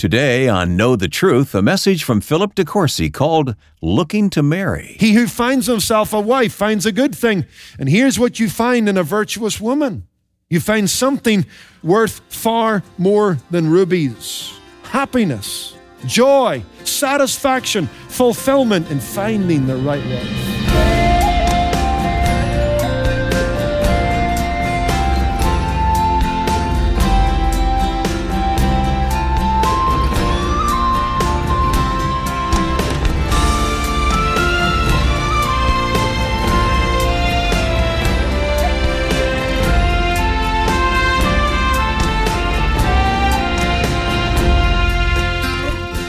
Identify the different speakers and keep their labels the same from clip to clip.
Speaker 1: Today on Know the Truth, a message from Philip De Courcy called Looking to Marry.
Speaker 2: He who finds himself a wife finds a good thing. And here's what you find in a virtuous woman you find something worth far more than rubies happiness, joy, satisfaction, fulfillment in finding the right wife.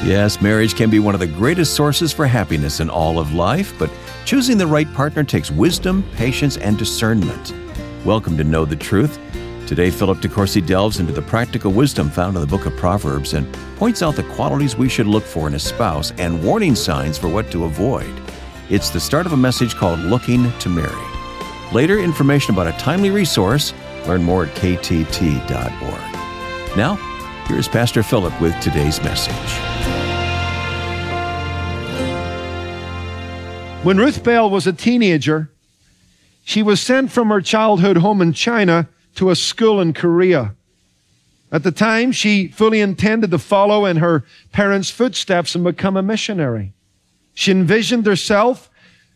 Speaker 1: Yes, marriage can be one of the greatest sources for happiness in all of life, but choosing the right partner takes wisdom, patience, and discernment. Welcome to Know the Truth. Today, Philip De Courcy delves into the practical wisdom found in the book of Proverbs and points out the qualities we should look for in a spouse and warning signs for what to avoid. It's the start of a message called Looking to Marry. Later, information about a timely resource. Learn more at ktt.org. Now, here's Pastor Philip with today's message.
Speaker 2: When Ruth Bell was a teenager, she was sent from her childhood home in China to a school in Korea. At the time, she fully intended to follow in her parents' footsteps and become a missionary. She envisioned herself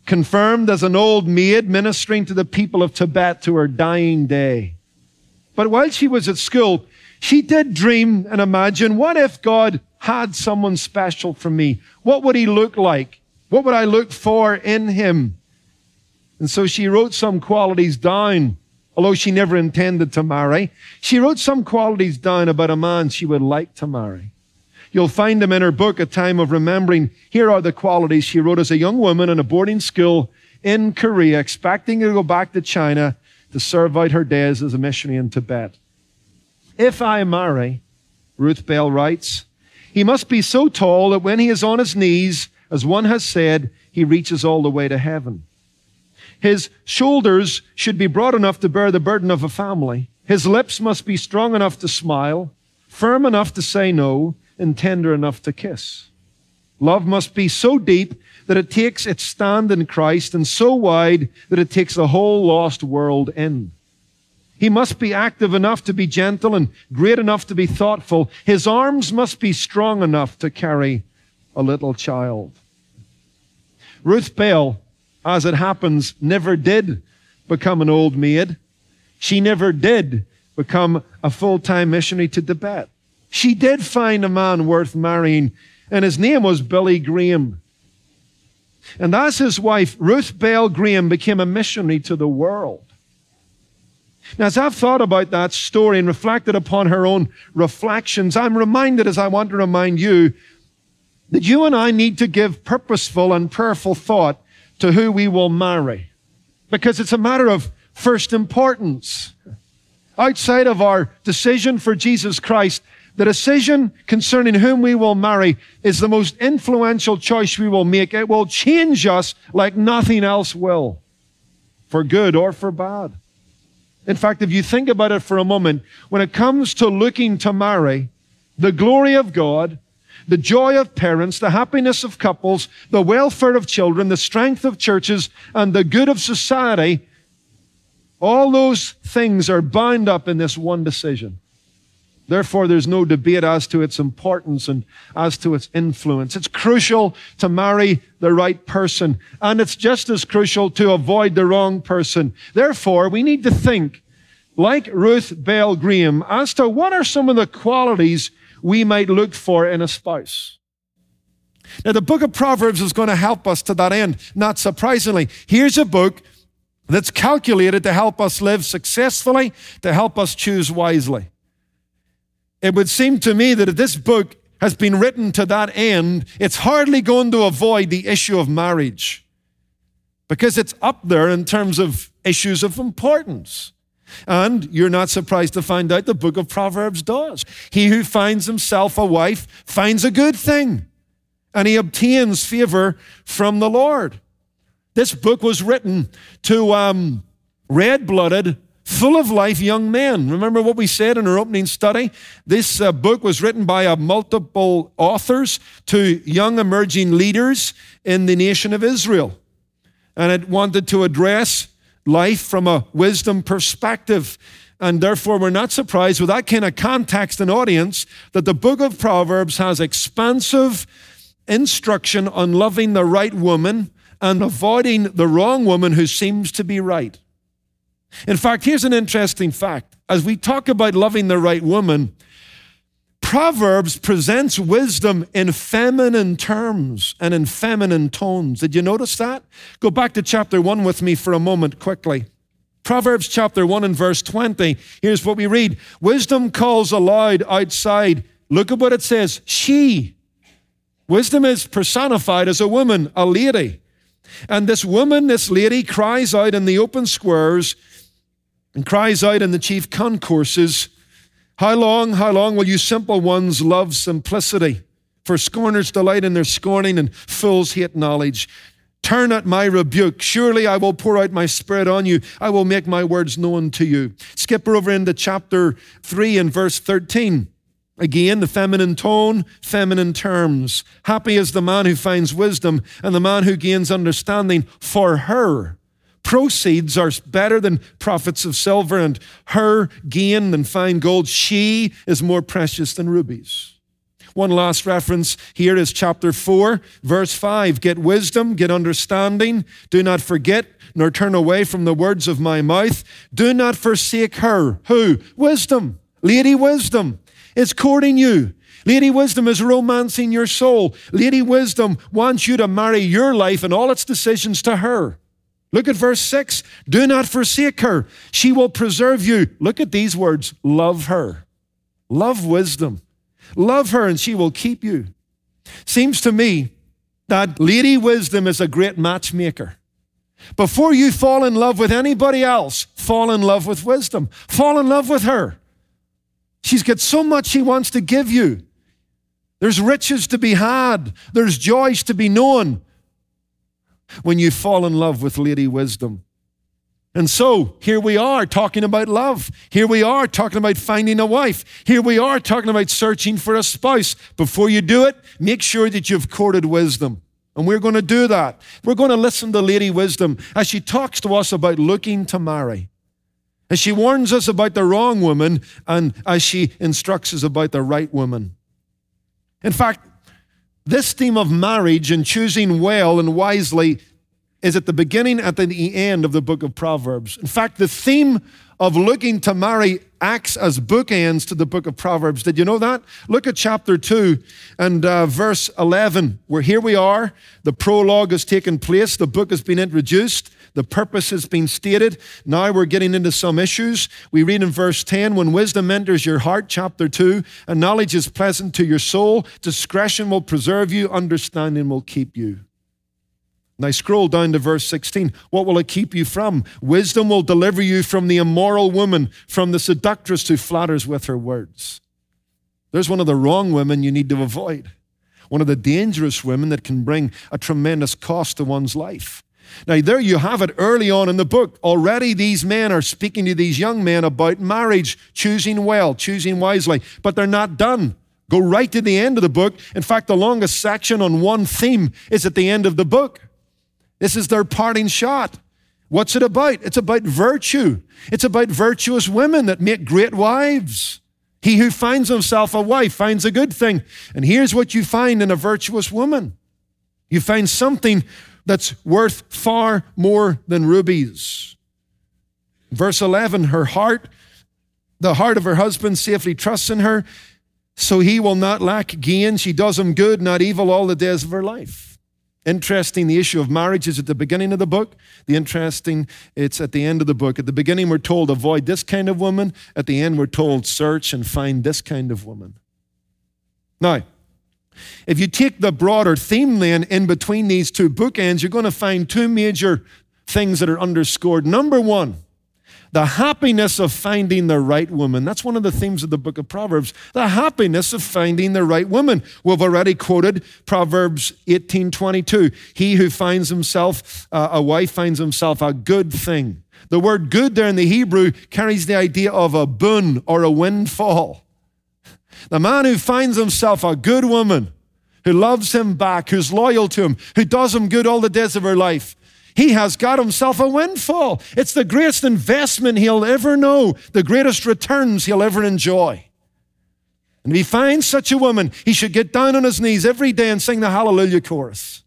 Speaker 2: confirmed as an old maid ministering to the people of Tibet to her dying day. But while she was at school, she did dream and imagine what if God had someone special for me? What would he look like? What would I look for in him? And so she wrote some qualities down, although she never intended to marry. She wrote some qualities down about a man she would like to marry. You'll find them in her book, A Time of Remembering. Here are the qualities she wrote as a young woman in a boarding school in Korea, expecting to go back to China to serve out her days as a missionary in Tibet. If I marry, Ruth Bell writes, he must be so tall that when he is on his knees, as one has said, he reaches all the way to heaven. His shoulders should be broad enough to bear the burden of a family. His lips must be strong enough to smile, firm enough to say no, and tender enough to kiss. Love must be so deep that it takes its stand in Christ and so wide that it takes the whole lost world in. He must be active enough to be gentle and great enough to be thoughtful. His arms must be strong enough to carry a little child. Ruth Bell, as it happens, never did become an old maid. She never did become a full time missionary to Tibet. She did find a man worth marrying, and his name was Billy Graham. And as his wife, Ruth Bell Graham became a missionary to the world. Now, as I've thought about that story and reflected upon her own reflections, I'm reminded, as I want to remind you, that you and I need to give purposeful and prayerful thought to who we will marry. Because it's a matter of first importance. Outside of our decision for Jesus Christ, the decision concerning whom we will marry is the most influential choice we will make. It will change us like nothing else will, for good or for bad. In fact, if you think about it for a moment, when it comes to looking to marry, the glory of God, the joy of parents, the happiness of couples, the welfare of children, the strength of churches, and the good of society, all those things are bound up in this one decision. Therefore, there's no debate as to its importance and as to its influence. It's crucial to marry the right person, and it's just as crucial to avoid the wrong person. Therefore, we need to think, like Ruth Bell Graham, as to what are some of the qualities we might look for in a spouse. Now, the book of Proverbs is going to help us to that end, not surprisingly. Here's a book that's calculated to help us live successfully, to help us choose wisely. It would seem to me that if this book has been written to that end, it's hardly going to avoid the issue of marriage because it's up there in terms of issues of importance. And you're not surprised to find out the book of Proverbs does. He who finds himself a wife finds a good thing, and he obtains favor from the Lord. This book was written to um, red blooded, full of life young men. Remember what we said in our opening study? This uh, book was written by uh, multiple authors to young emerging leaders in the nation of Israel. And it wanted to address life from a wisdom perspective. And therefore, we're not surprised with that kind of context and audience that the book of Proverbs has expansive instruction on loving the right woman and avoiding the wrong woman who seems to be right. In fact, here's an interesting fact. As we talk about loving the right woman, Proverbs presents wisdom in feminine terms and in feminine tones. Did you notice that? Go back to chapter 1 with me for a moment quickly. Proverbs chapter 1 and verse 20. Here's what we read Wisdom calls aloud outside. Look at what it says. She. Wisdom is personified as a woman, a lady. And this woman, this lady, cries out in the open squares and cries out in the chief concourses, How long, how long will you simple ones love simplicity? For scorners delight in their scorning and fools hate knowledge. Turn at my rebuke. Surely I will pour out my spirit on you. I will make my words known to you. Skip over into chapter 3 and verse 13. Again, the feminine tone, feminine terms. Happy is the man who finds wisdom and the man who gains understanding for her. Proceeds are better than profits of silver, and her gain than fine gold. She is more precious than rubies. One last reference here is chapter 4, verse 5. Get wisdom, get understanding. Do not forget nor turn away from the words of my mouth. Do not forsake her. Who? Wisdom. Lady Wisdom is courting you. Lady Wisdom is romancing your soul. Lady Wisdom wants you to marry your life and all its decisions to her. Look at verse 6. Do not forsake her. She will preserve you. Look at these words love her. Love wisdom. Love her and she will keep you. Seems to me that Lady Wisdom is a great matchmaker. Before you fall in love with anybody else, fall in love with wisdom. Fall in love with her. She's got so much she wants to give you. There's riches to be had, there's joys to be known when you fall in love with Lady Wisdom. And so here we are talking about love. Here we are talking about finding a wife. Here we are talking about searching for a spouse. Before you do it, make sure that you've courted wisdom. And we're going to do that. We're going to listen to Lady Wisdom as she talks to us about looking to marry. As she warns us about the wrong woman and as she instructs us about the right woman. In fact, this theme of marriage and choosing well and wisely is at the beginning at the end of the book of Proverbs. In fact, the theme of looking to marry acts as bookends to the book of Proverbs. Did you know that? Look at chapter 2 and uh, verse 11, where here we are. The prologue has taken place, the book has been introduced. The purpose has been stated. Now we're getting into some issues. We read in verse 10 When wisdom enters your heart, chapter 2, and knowledge is pleasant to your soul, discretion will preserve you, understanding will keep you. Now scroll down to verse 16. What will it keep you from? Wisdom will deliver you from the immoral woman, from the seductress who flatters with her words. There's one of the wrong women you need to avoid. One of the dangerous women that can bring a tremendous cost to one's life. Now, there you have it early on in the book. Already these men are speaking to these young men about marriage, choosing well, choosing wisely, but they're not done. Go right to the end of the book. In fact, the longest section on one theme is at the end of the book. This is their parting shot. What's it about? It's about virtue. It's about virtuous women that make great wives. He who finds himself a wife finds a good thing. And here's what you find in a virtuous woman you find something that's worth far more than rubies. Verse 11 her heart, the heart of her husband safely trusts in her, so he will not lack gain. She does him good, not evil, all the days of her life. Interesting, the issue of marriage is at the beginning of the book. The interesting, it's at the end of the book. At the beginning, we're told avoid this kind of woman. At the end, we're told search and find this kind of woman. Now, if you take the broader theme then in between these two bookends, you're going to find two major things that are underscored. Number one, The happiness of finding the right woman. That's one of the themes of the book of Proverbs. The happiness of finding the right woman. We've already quoted Proverbs 18:22. He who finds himself uh, a wife finds himself a good thing. The word good there in the Hebrew carries the idea of a boon or a windfall. The man who finds himself a good woman, who loves him back, who's loyal to him, who does him good all the days of her life, he has got himself a windfall. It's the greatest investment he'll ever know, the greatest returns he'll ever enjoy. And if he finds such a woman, he should get down on his knees every day and sing the Hallelujah chorus.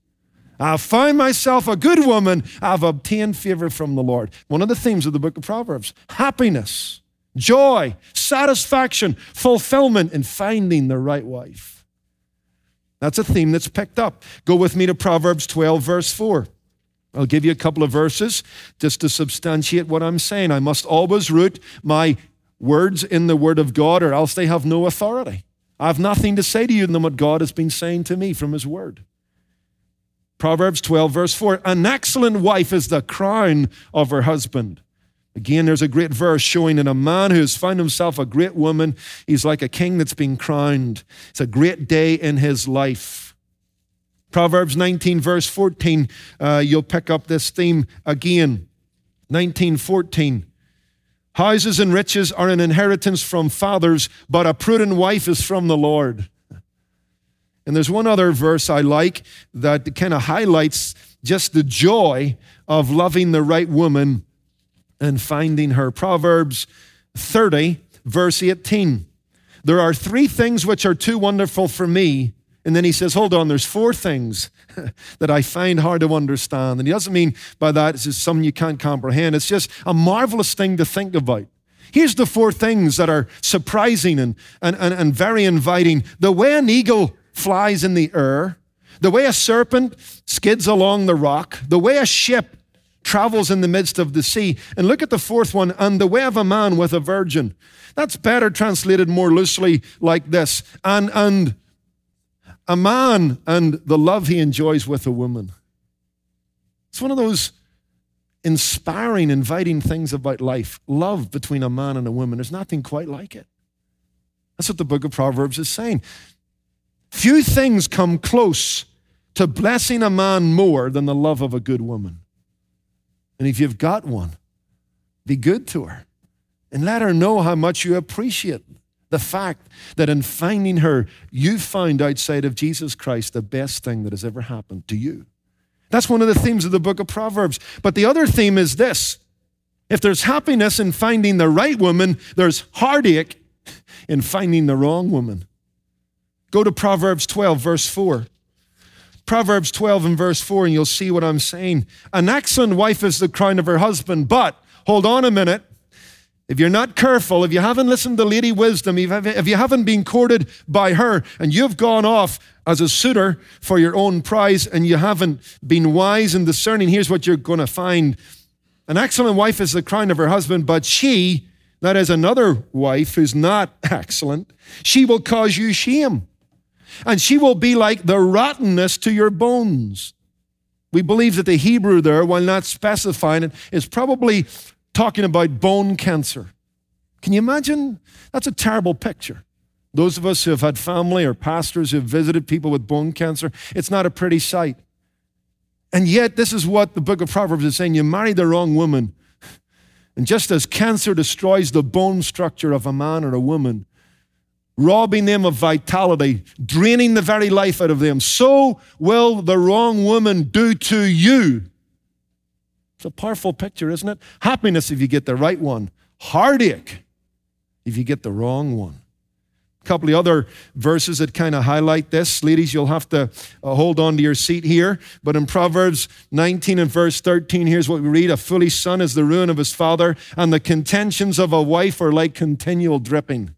Speaker 2: I've found myself a good woman. I've obtained favor from the Lord. One of the themes of the book of Proverbs happiness, joy, satisfaction, fulfillment in finding the right wife. That's a theme that's picked up. Go with me to Proverbs 12, verse 4. I'll give you a couple of verses just to substantiate what I'm saying. I must always root my words in the Word of God, or else they have no authority. I have nothing to say to you than what God has been saying to me from His Word. Proverbs 12, verse 4 An excellent wife is the crown of her husband. Again, there's a great verse showing that a man who has found himself a great woman, he's like a king that's been crowned. It's a great day in his life. Proverbs 19, verse 14, uh, you'll pick up this theme again. 1914. Houses and riches are an inheritance from fathers, but a prudent wife is from the Lord. And there's one other verse I like that kind of highlights just the joy of loving the right woman and finding her. Proverbs 30, verse 18. There are three things which are too wonderful for me and then he says, Hold on, there's four things that I find hard to understand. And he doesn't mean by that it's just something you can't comprehend. It's just a marvelous thing to think about. Here's the four things that are surprising and, and, and, and very inviting. The way an eagle flies in the air, the way a serpent skids along the rock, the way a ship travels in the midst of the sea. And look at the fourth one, and the way of a man with a virgin. That's better translated more loosely like this. And, and a man and the love he enjoys with a woman. It's one of those inspiring, inviting things about life. Love between a man and a woman. There's nothing quite like it. That's what the book of Proverbs is saying. Few things come close to blessing a man more than the love of a good woman. And if you've got one, be good to her and let her know how much you appreciate the fact that in finding her, you found outside of Jesus Christ the best thing that has ever happened to you. That's one of the themes of the book of Proverbs. But the other theme is this if there's happiness in finding the right woman, there's heartache in finding the wrong woman. Go to Proverbs 12, verse 4. Proverbs 12 and verse 4, and you'll see what I'm saying. An excellent wife is the crown of her husband, but hold on a minute. If you're not careful, if you haven't listened to Lady Wisdom, if you haven't been courted by her and you've gone off as a suitor for your own prize and you haven't been wise and discerning, here's what you're going to find. An excellent wife is the crown of her husband, but she, that is another wife who's not excellent, she will cause you shame. And she will be like the rottenness to your bones. We believe that the Hebrew there, while not specifying it, is probably talking about bone cancer. Can you imagine? That's a terrible picture. Those of us who have had family or pastors who have visited people with bone cancer, it's not a pretty sight. And yet, this is what the book of Proverbs is saying you marry the wrong woman. And just as cancer destroys the bone structure of a man or a woman, robbing them of vitality, draining the very life out of them, so will the wrong woman do to you it's a powerful picture, isn't it? Happiness if you get the right one, heartache if you get the wrong one. A couple of other verses that kind of highlight this. Ladies, you'll have to uh, hold on to your seat here. But in Proverbs 19 and verse 13, here's what we read A foolish son is the ruin of his father, and the contentions of a wife are like continual dripping.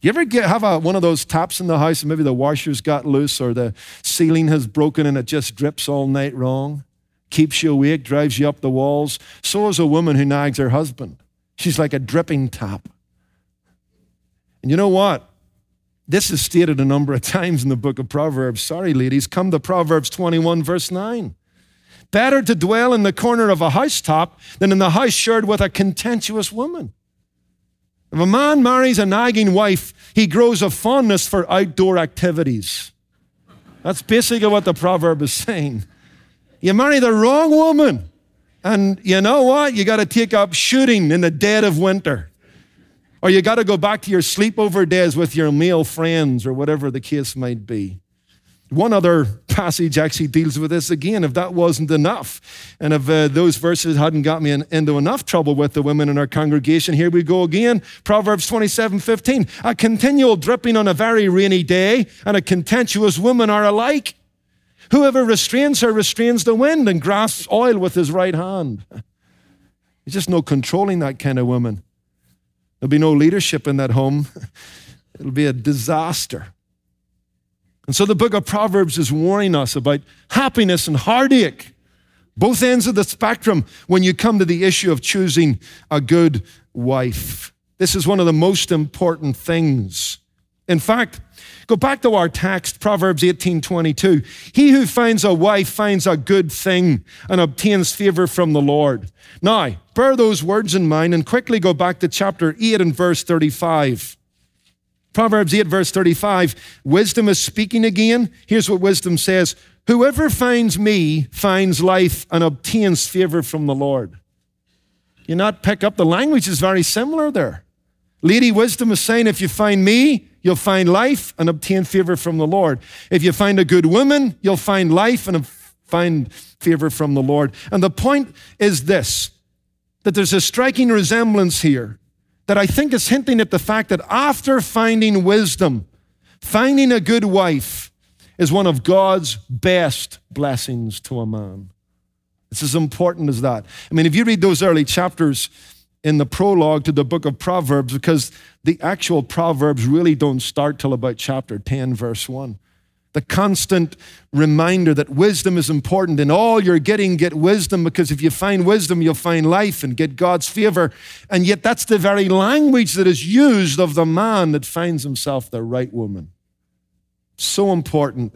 Speaker 2: You ever get, have a, one of those taps in the house and maybe the washer's got loose or the ceiling has broken and it just drips all night wrong? keeps you awake, drives you up the walls. So is a woman who nags her husband. She's like a dripping tap. And you know what? This is stated a number of times in the book of Proverbs. Sorry, ladies. Come to Proverbs 21, verse 9. Better to dwell in the corner of a housetop than in the house shared with a contentious woman. If a man marries a nagging wife, he grows a fondness for outdoor activities. That's basically what the proverb is saying. You marry the wrong woman, and you know what? You got to take up shooting in the dead of winter. Or you got to go back to your sleepover days with your male friends, or whatever the case might be. One other passage actually deals with this again. If that wasn't enough, and if uh, those verses hadn't got me in, into enough trouble with the women in our congregation, here we go again. Proverbs 27 15. A continual dripping on a very rainy day and a contentious woman are alike. Whoever restrains her restrains the wind and grasps oil with his right hand. There's just no controlling that kind of woman. There'll be no leadership in that home. It'll be a disaster. And so the book of Proverbs is warning us about happiness and heartache, both ends of the spectrum, when you come to the issue of choosing a good wife. This is one of the most important things. In fact, go back to our text, Proverbs 18:22. He who finds a wife finds a good thing and obtains favor from the Lord. Now, bear those words in mind and quickly go back to chapter 8 and verse 35. Proverbs 8, verse 35, wisdom is speaking again. Here's what wisdom says Whoever finds me finds life and obtains favor from the Lord. You not pick up the language is very similar there. Lady Wisdom is saying, if you find me, you'll find life and obtain favor from the Lord. If you find a good woman, you'll find life and find favor from the Lord. And the point is this that there's a striking resemblance here that I think is hinting at the fact that after finding wisdom, finding a good wife is one of God's best blessings to a man. It's as important as that. I mean, if you read those early chapters in the prologue to the book of Proverbs, because the actual Proverbs really don't start till about chapter 10, verse 1 the constant reminder that wisdom is important. In all you're getting, get wisdom, because if you find wisdom, you'll find life and get God's favor. And yet, that's the very language that is used of the man that finds himself the right woman. So important,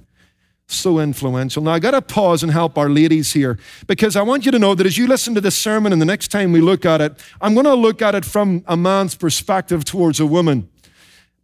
Speaker 2: so influential. Now, I got to pause and help our ladies here, because I want you to know that as you listen to this sermon and the next time we look at it, I'm going to look at it from a man's perspective towards a woman,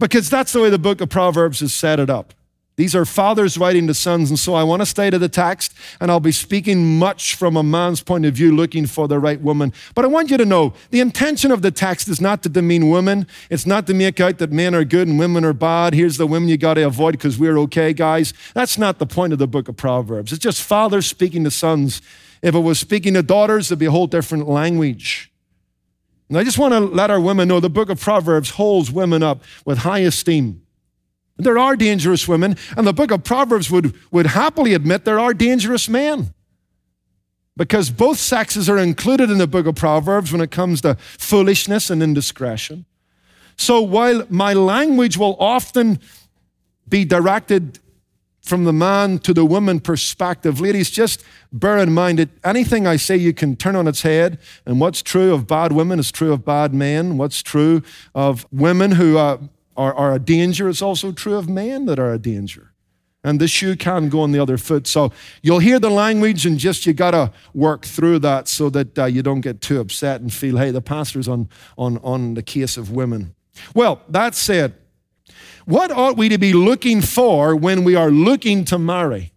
Speaker 2: because that's the way the book of Proverbs has set it up. These are fathers writing to sons. And so I want to stay to the text, and I'll be speaking much from a man's point of view, looking for the right woman. But I want you to know the intention of the text is not to demean women. It's not to make out that men are good and women are bad. Here's the women you got to avoid because we're okay, guys. That's not the point of the book of Proverbs. It's just fathers speaking to sons. If it was speaking to daughters, it'd be a whole different language. And I just want to let our women know the book of Proverbs holds women up with high esteem. There are dangerous women, and the book of Proverbs would, would happily admit there are dangerous men. Because both sexes are included in the book of Proverbs when it comes to foolishness and indiscretion. So while my language will often be directed from the man to the woman perspective, ladies, just bear in mind that anything I say you can turn on its head. And what's true of bad women is true of bad men. What's true of women who uh, are, are a danger, it's also true of men that are a danger. And the shoe can go on the other foot. So you'll hear the language and just you got to work through that so that uh, you don't get too upset and feel, hey, the pastor's on, on, on the case of women. Well, that said, what ought we to be looking for when we are looking to marry?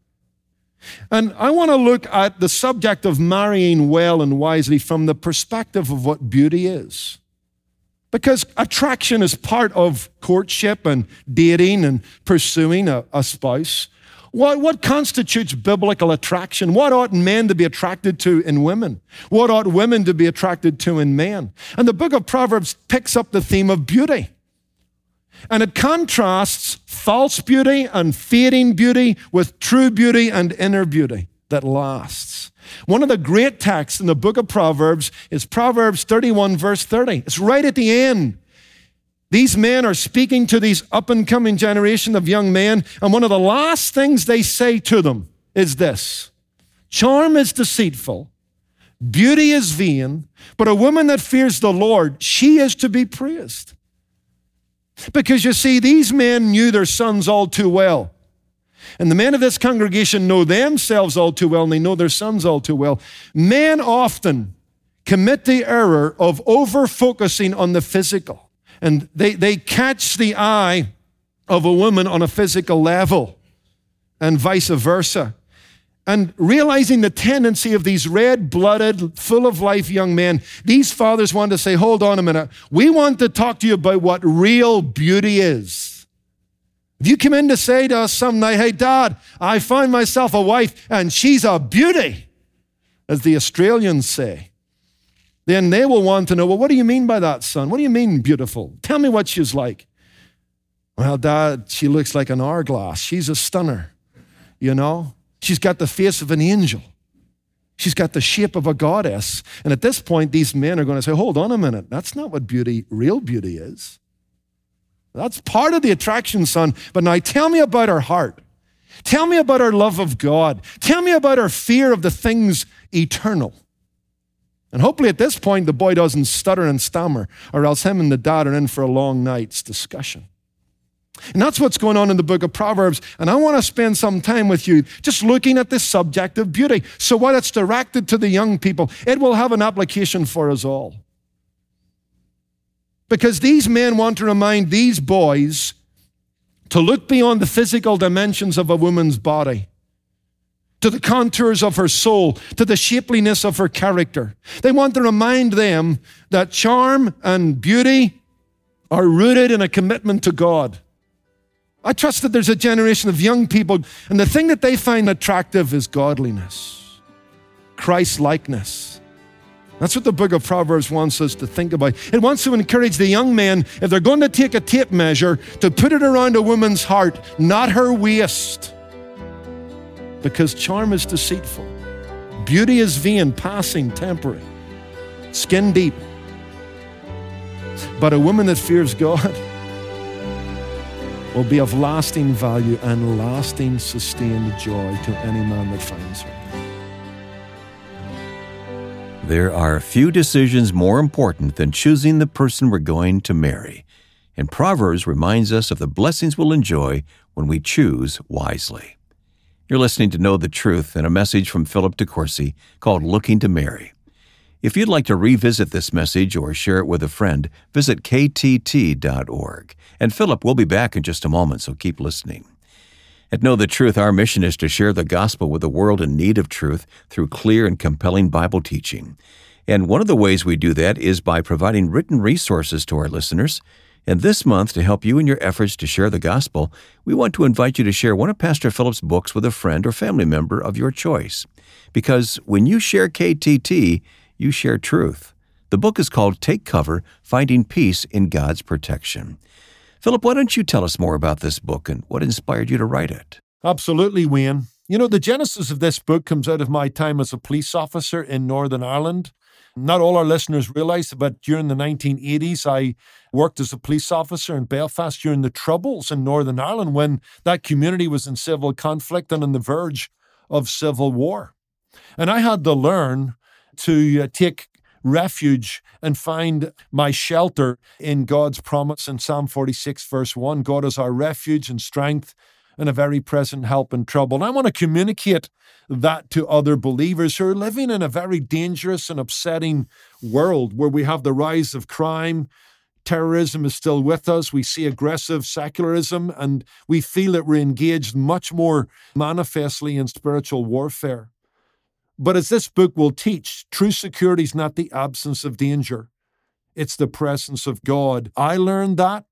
Speaker 2: And I want to look at the subject of marrying well and wisely from the perspective of what beauty is. Because attraction is part of courtship and dating and pursuing a, a spouse. What, what constitutes biblical attraction? What ought men to be attracted to in women? What ought women to be attracted to in men? And the book of Proverbs picks up the theme of beauty. And it contrasts false beauty and fading beauty with true beauty and inner beauty that lasts. One of the great texts in the book of Proverbs is Proverbs 31, verse 30. It's right at the end. These men are speaking to these up and coming generation of young men, and one of the last things they say to them is this Charm is deceitful, beauty is vain, but a woman that fears the Lord, she is to be praised. Because you see, these men knew their sons all too well. And the men of this congregation know themselves all too well and they know their sons all too well. Men often commit the error of over focusing on the physical. And they, they catch the eye of a woman on a physical level and vice versa. And realizing the tendency of these red blooded, full of life young men, these fathers want to say, hold on a minute. We want to talk to you about what real beauty is. If you come in to say to us some night, hey, Dad, I find myself a wife and she's a beauty, as the Australians say, then they will want to know, well, what do you mean by that, son? What do you mean beautiful? Tell me what she's like. Well, Dad, she looks like an hourglass. She's a stunner, you know? She's got the face of an angel. She's got the shape of a goddess. And at this point, these men are going to say, hold on a minute. That's not what beauty, real beauty is. That's part of the attraction, son. But now tell me about her heart. Tell me about her love of God. Tell me about her fear of the things eternal. And hopefully at this point, the boy doesn't stutter and stammer, or else him and the dad are in for a long night's discussion. And that's what's going on in the book of Proverbs. And I want to spend some time with you just looking at this subject of beauty. So while it's directed to the young people, it will have an application for us all. Because these men want to remind these boys to look beyond the physical dimensions of a woman's body, to the contours of her soul, to the shapeliness of her character. They want to remind them that charm and beauty are rooted in a commitment to God. I trust that there's a generation of young people, and the thing that they find attractive is godliness, Christ likeness. That's what the book of Proverbs wants us to think about. It wants to encourage the young man, if they're going to take a tape measure, to put it around a woman's heart, not her waist. Because charm is deceitful, beauty is vain, passing, temporary, skin deep. But a woman that fears God, will be of lasting value and lasting sustained joy to any man that finds her.
Speaker 1: There are few decisions more important than choosing the person we're going to marry. And Proverbs reminds us of the blessings we'll enjoy when we choose wisely. You're listening to Know the Truth and a message from Philip De Courcy called Looking to Marry. If you'd like to revisit this message or share it with a friend, visit ktt.org. And Philip will be back in just a moment, so keep listening. At Know the Truth, our mission is to share the gospel with a world in need of truth through clear and compelling Bible teaching. And one of the ways we do that is by providing written resources to our listeners. And this month, to help you in your efforts to share the gospel, we want to invite you to share one of Pastor Philip's books with a friend or family member of your choice. Because when you share KTT, you share truth. The book is called Take Cover Finding Peace in God's Protection. Philip, why don't you tell us more about this book and what inspired you to write it?
Speaker 2: Absolutely, Wayne. You know, the genesis of this book comes out of my time as a police officer in Northern Ireland. Not all our listeners realize, but during the 1980s, I worked as a police officer in Belfast during the Troubles in Northern Ireland when that community was in civil conflict and on the verge of civil war. And I had to learn to uh, take refuge and find my shelter in God's promise in Psalm 46, verse 1. God is our refuge and strength and a very present help in trouble. And I want to communicate that to other believers who are living in a very dangerous and upsetting world where we have the rise of crime. Terrorism is still with us. We see aggressive secularism, and we feel that we're engaged much more manifestly in spiritual warfare. But as this book will teach, true security is not the absence of danger, it's the presence of God. I learned that,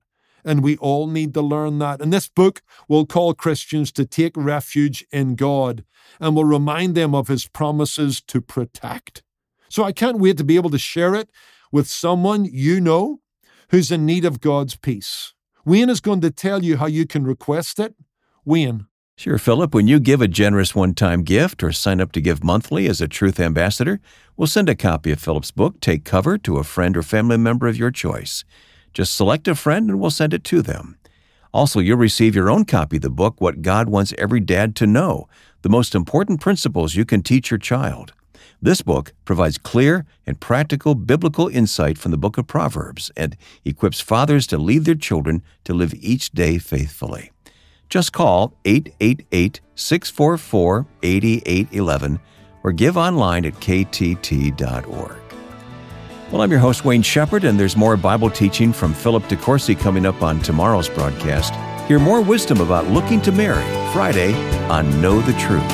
Speaker 2: and we all need to learn that. And this book will call Christians to take refuge in God and will remind them of his promises to protect. So I can't wait to be able to share it with someone you know who's in need of God's peace. Wayne is going to tell you how you can request it. Wayne.
Speaker 1: Sure, Philip. When you give a generous one time gift or sign up to give monthly as a Truth Ambassador, we'll send a copy of Philip's book, Take Cover, to a friend or family member of your choice. Just select a friend and we'll send it to them. Also, you'll receive your own copy of the book, What God Wants Every Dad to Know The Most Important Principles You Can Teach Your Child. This book provides clear and practical biblical insight from the book of Proverbs and equips fathers to lead their children to live each day faithfully. Just call 888 644 8811 or give online at ktt.org. Well, I'm your host, Wayne Shepherd, and there's more Bible teaching from Philip De Courcy coming up on tomorrow's broadcast. Hear more wisdom about looking to marry Friday on Know the Truth.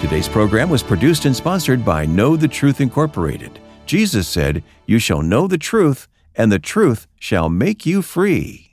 Speaker 1: Today's program was produced and sponsored by Know the Truth Incorporated. Jesus said, You shall know the truth, and the truth shall make you free.